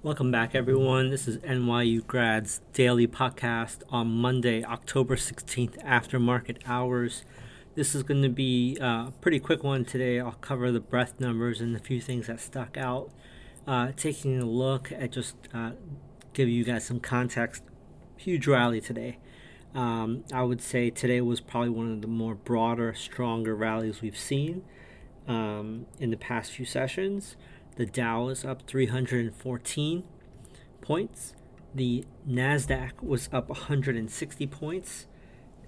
Welcome back, everyone. This is NYU Grads Daily Podcast on Monday, October 16th, after market hours. This is going to be a pretty quick one today. I'll cover the breadth numbers and a few things that stuck out. Uh, taking a look at just uh, give you guys some context. Huge rally today. Um, I would say today was probably one of the more broader, stronger rallies we've seen um, in the past few sessions. The Dow is up 314 points. The Nasdaq was up 160 points.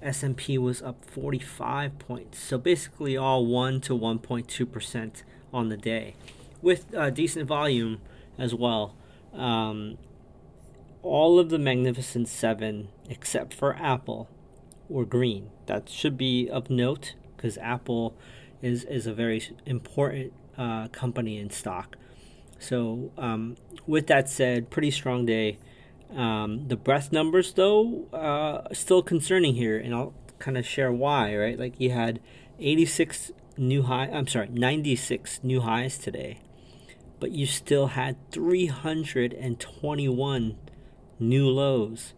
S&P was up 45 points. So basically all 1 to 1.2% on the day with uh, decent volume as well. Um, all of the Magnificent 7 except for Apple were green. That should be of note because Apple is, is a very important uh, company in stock. So, um, with that said, pretty strong day. Um, the breadth numbers, though, uh, still concerning here, and I'll kind of share why. Right, like you had 86 new high. I'm sorry, 96 new highs today, but you still had 321 new lows.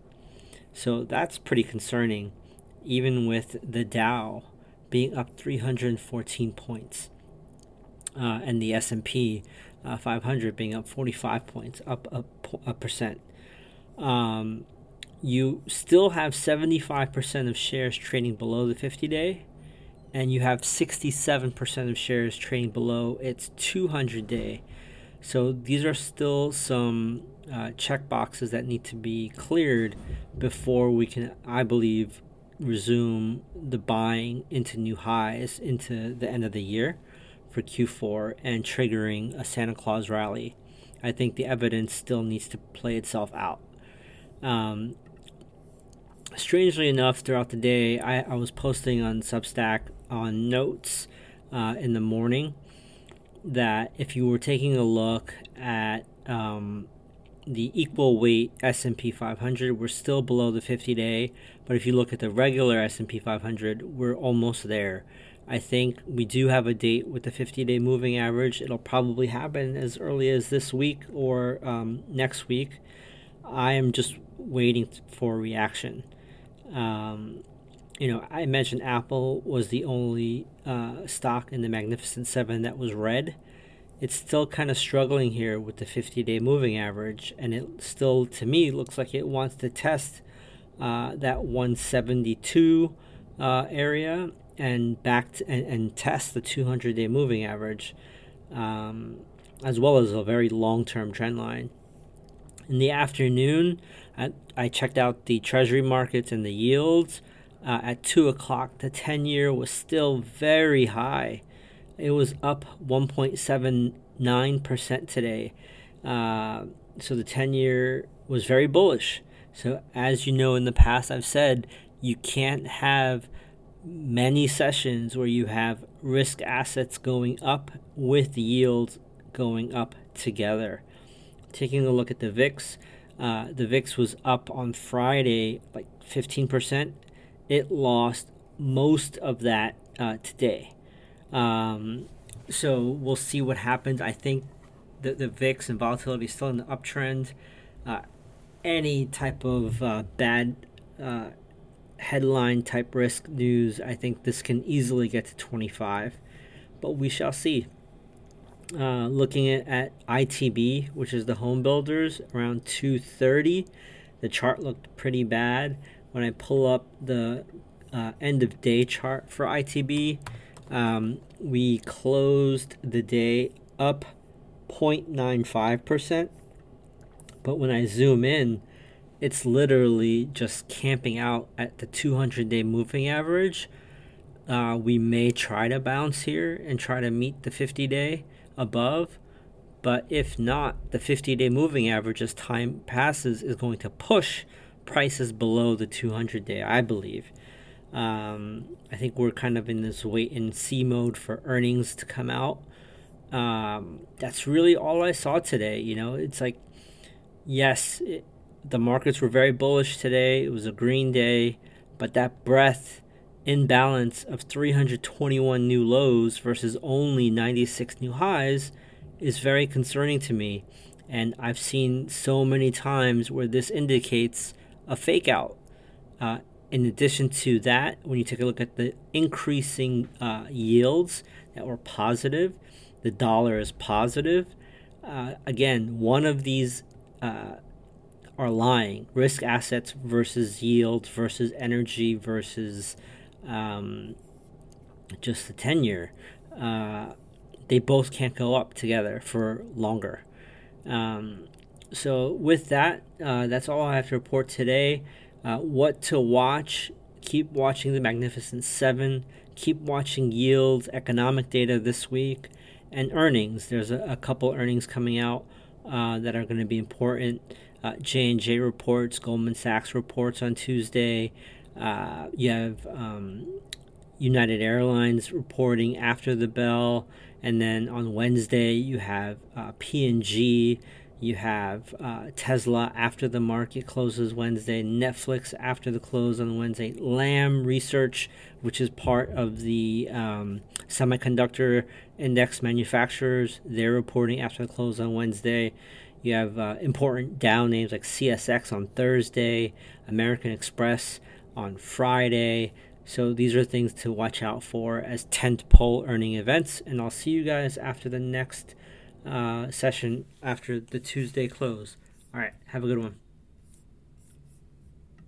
So that's pretty concerning, even with the Dow being up 314 points, uh, and the S&P uh, 500 being up 45 points, up a, a percent. Um, you still have 75% of shares trading below the 50 day, and you have 67% of shares trading below its 200 day. So these are still some uh, check boxes that need to be cleared before we can, I believe, resume the buying into new highs into the end of the year for Q4 and triggering a Santa Claus rally. I think the evidence still needs to play itself out. Um, strangely enough, throughout the day, I, I was posting on Substack on notes uh, in the morning that if you were taking a look at um, the equal weight S&P 500, we're still below the 50-day, but if you look at the regular S&P 500, we're almost there. I think we do have a date with the 50 day moving average. It'll probably happen as early as this week or um, next week. I am just waiting for reaction. Um, you know, I mentioned Apple was the only uh, stock in the Magnificent Seven that was red. It's still kind of struggling here with the 50 day moving average, and it still, to me, looks like it wants to test uh, that 172 uh, area and back to, and, and test the 200 day moving average, um, as well as a very long term trend line. In the afternoon, I, I, checked out the treasury markets and the yields. Uh, at 2 o'clock, the 10 year was still very high. It was up 1.79% today. Uh, so the 10 year was very bullish. So, as you know, in the past, I've said you can't have many sessions where you have risk assets going up with yields going up together. Taking a look at the VIX, uh, the VIX was up on Friday like 15%. It lost most of that uh, today. Um, so we'll see what happens. I think the, the VIX and volatility is still in the uptrend. Uh, any type of uh, bad uh, headline type risk news, I think this can easily get to 25, but we shall see. Uh, looking at, at ITB, which is the home builders, around 230, the chart looked pretty bad. When I pull up the uh, end of day chart for ITB, um, we closed the day up 0.95%. But when I zoom in, it's literally just camping out at the 200 day moving average. Uh, we may try to bounce here and try to meet the 50 day above, but if not, the 50 day moving average as time passes is going to push prices below the 200 day, I believe. Um, I think we're kind of in this wait and see mode for earnings to come out. Um, that's really all I saw today. You know, it's like, yes, it, the markets were very bullish today. It was a green day, but that breadth imbalance of 321 new lows versus only 96 new highs is very concerning to me. And I've seen so many times where this indicates a fake out. Uh, in addition to that, when you take a look at the increasing uh, yields that were positive, the dollar is positive. Uh, again, one of these uh, are lying risk assets versus yields versus energy versus um, just the ten year. Uh, they both can't go up together for longer. Um, so, with that, uh, that's all I have to report today. Uh, what to watch? Keep watching the Magnificent Seven. Keep watching yields, economic data this week, and earnings. There's a, a couple earnings coming out uh, that are going to be important. Uh, J and J reports, Goldman Sachs reports on Tuesday. Uh, you have um, United Airlines reporting after the bell, and then on Wednesday you have uh, P&G, you have uh, Tesla after the market closes Wednesday, Netflix after the close on Wednesday, Lam Research, which is part of the um, semiconductor index manufacturers, they're reporting after the close on Wednesday. You have uh, important Dow names like CSX on Thursday, American Express on Friday. So these are things to watch out for as tent pole earning events. And I'll see you guys after the next uh, session after the Tuesday close. All right, have a good one.